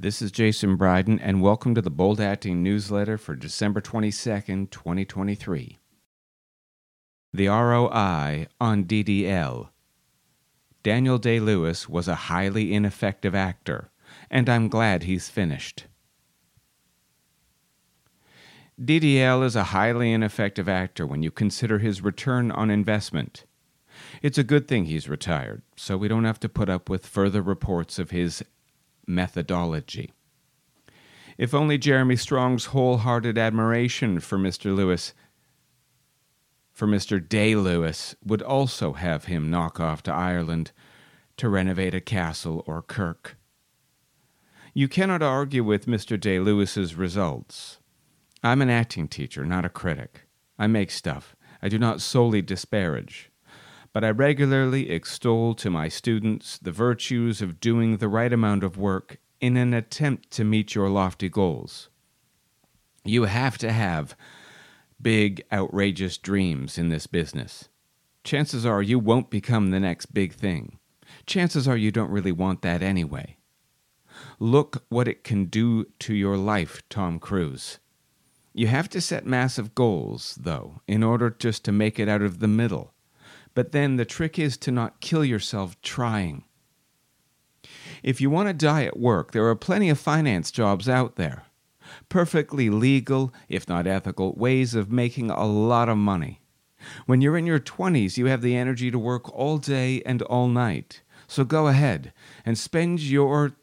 This is Jason Bryden, and welcome to the Bold Acting newsletter for December 22nd, 2023. The ROI on DDL. Daniel Day Lewis was a highly ineffective actor, and I'm glad he's finished. DDL is a highly ineffective actor when you consider his return on investment. It's a good thing he's retired, so we don't have to put up with further reports of his methodology. If only Jeremy Strong's wholehearted admiration for Mr. Lewis, for Mr. Day Lewis, would also have him knock off to Ireland to renovate a castle or kirk. You cannot argue with Mr. Day Lewis's results. I'm an acting teacher, not a critic. I make stuff. I do not solely disparage but I regularly extol to my students the virtues of doing the right amount of work in an attempt to meet your lofty goals. You have to have big, outrageous dreams in this business. Chances are you won't become the next big thing. Chances are you don't really want that anyway. Look what it can do to your life, Tom Cruise. You have to set massive goals, though, in order just to make it out of the middle. But then the trick is to not kill yourself trying. If you want to die at work, there are plenty of finance jobs out there. Perfectly legal, if not ethical, ways of making a lot of money. When you're in your 20s, you have the energy to work all day and all night. So go ahead and spend your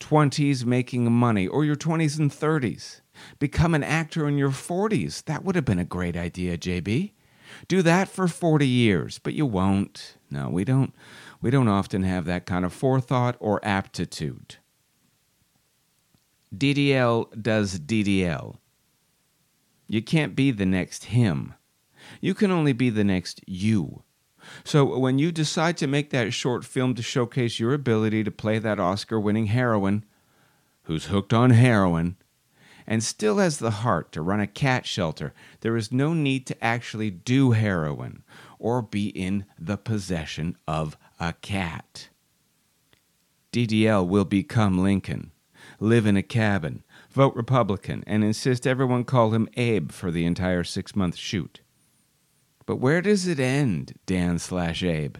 20s making money, or your 20s and 30s. Become an actor in your 40s. That would have been a great idea, JB. Do that for 40 years, but you won't. No, we don't we don't often have that kind of forethought or aptitude. DDL does DDL. You can't be the next him. You can only be the next you. So when you decide to make that short film to showcase your ability to play that Oscar winning heroine who's hooked on heroin, and still has the heart to run a cat shelter, there is no need to actually do heroin or be in the possession of a cat. DDL will become Lincoln, live in a cabin, vote Republican, and insist everyone call him Abe for the entire six month shoot. But where does it end, Dan slash Abe?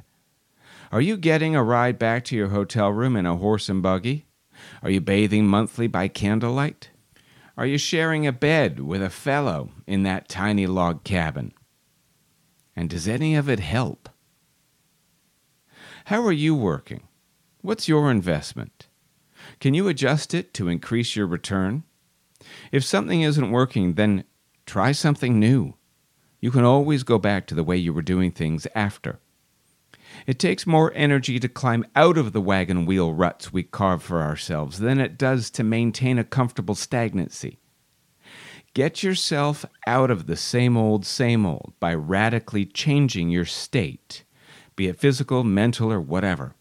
Are you getting a ride back to your hotel room in a horse and buggy? Are you bathing monthly by candlelight? Are you sharing a bed with a fellow in that tiny log cabin? And does any of it help? How are you working? What's your investment? Can you adjust it to increase your return? If something isn't working, then try something new. You can always go back to the way you were doing things after. It takes more energy to climb out of the wagon wheel ruts we carve for ourselves than it does to maintain a comfortable stagnancy. Get yourself out of the same old, same old by radically changing your state, be it physical, mental, or whatever.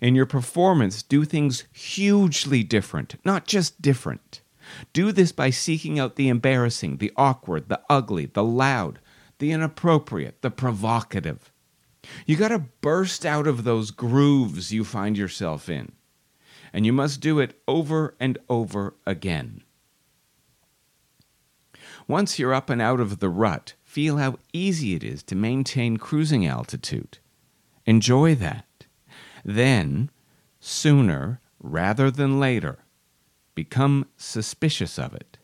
In your performance, do things hugely different, not just different. Do this by seeking out the embarrassing, the awkward, the ugly, the loud, the inappropriate, the provocative. You got to burst out of those grooves you find yourself in. And you must do it over and over again. Once you're up and out of the rut, feel how easy it is to maintain cruising altitude. Enjoy that. Then, sooner rather than later, become suspicious of it.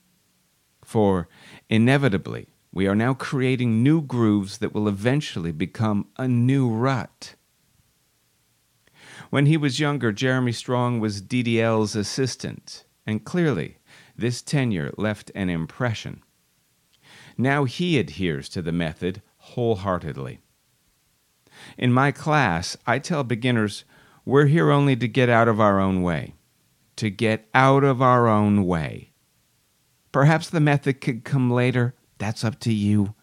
For inevitably, we are now creating new grooves that will eventually become a new rut. When he was younger, Jeremy Strong was DDL's assistant, and clearly this tenure left an impression. Now he adheres to the method wholeheartedly. In my class, I tell beginners we're here only to get out of our own way. To get out of our own way. Perhaps the method could come later, that's up to you.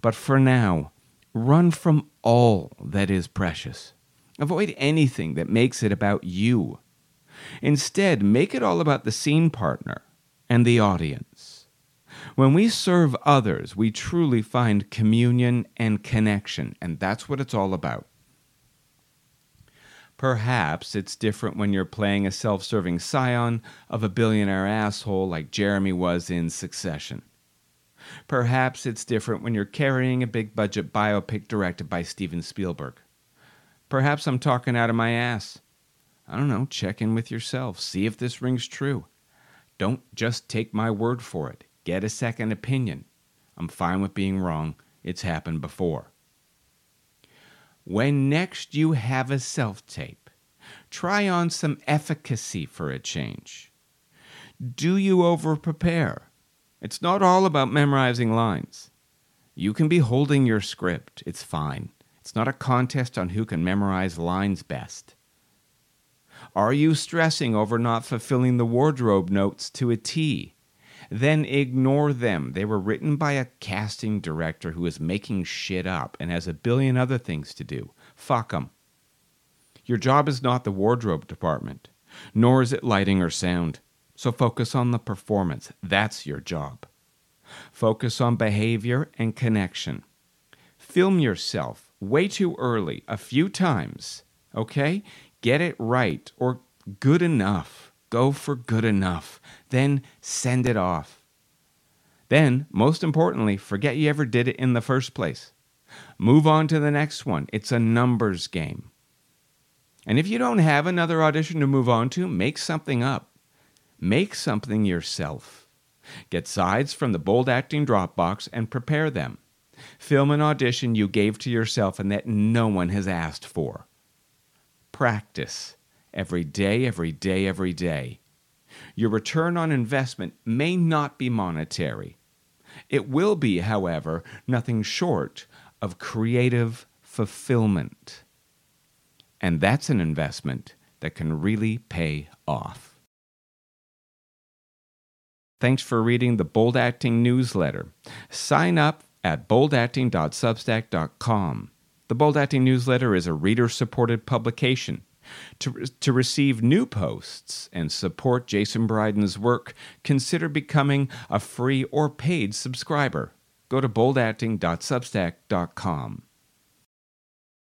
But for now, run from all that is precious. Avoid anything that makes it about you. Instead, make it all about the scene partner and the audience. When we serve others, we truly find communion and connection, and that's what it's all about. Perhaps it's different when you're playing a self serving scion of a billionaire asshole like Jeremy was in Succession. Perhaps it's different when you're carrying a big budget biopic directed by Steven Spielberg. Perhaps I'm talking out of my ass. I don't know, check in with yourself, see if this rings true. Don't just take my word for it, get a second opinion. I'm fine with being wrong, it's happened before. When next you have a self tape, try on some efficacy for a change. Do you over prepare? It's not all about memorizing lines. You can be holding your script, it's fine. It's not a contest on who can memorize lines best. Are you stressing over not fulfilling the wardrobe notes to a T? Then ignore them. They were written by a casting director who is making shit up and has a billion other things to do. Fuck them. Your job is not the wardrobe department, nor is it lighting or sound. So focus on the performance. That's your job. Focus on behavior and connection. Film yourself way too early, a few times, okay? Get it right or good enough. Go for good enough. Then send it off. Then, most importantly, forget you ever did it in the first place. Move on to the next one. It's a numbers game. And if you don't have another audition to move on to, make something up. Make something yourself. Get sides from the bold acting Dropbox and prepare them. Film an audition you gave to yourself and that no one has asked for. Practice every day, every day, every day. Your return on investment may not be monetary. It will be, however, nothing short of creative fulfillment. And that's an investment that can really pay off. Thanks for reading the Bold Acting newsletter. Sign up at boldacting.substack.com. The Bold Acting newsletter is a reader supported publication. To, to receive new posts and support Jason Bryden's work, consider becoming a free or paid subscriber. Go to boldacting.substack.com.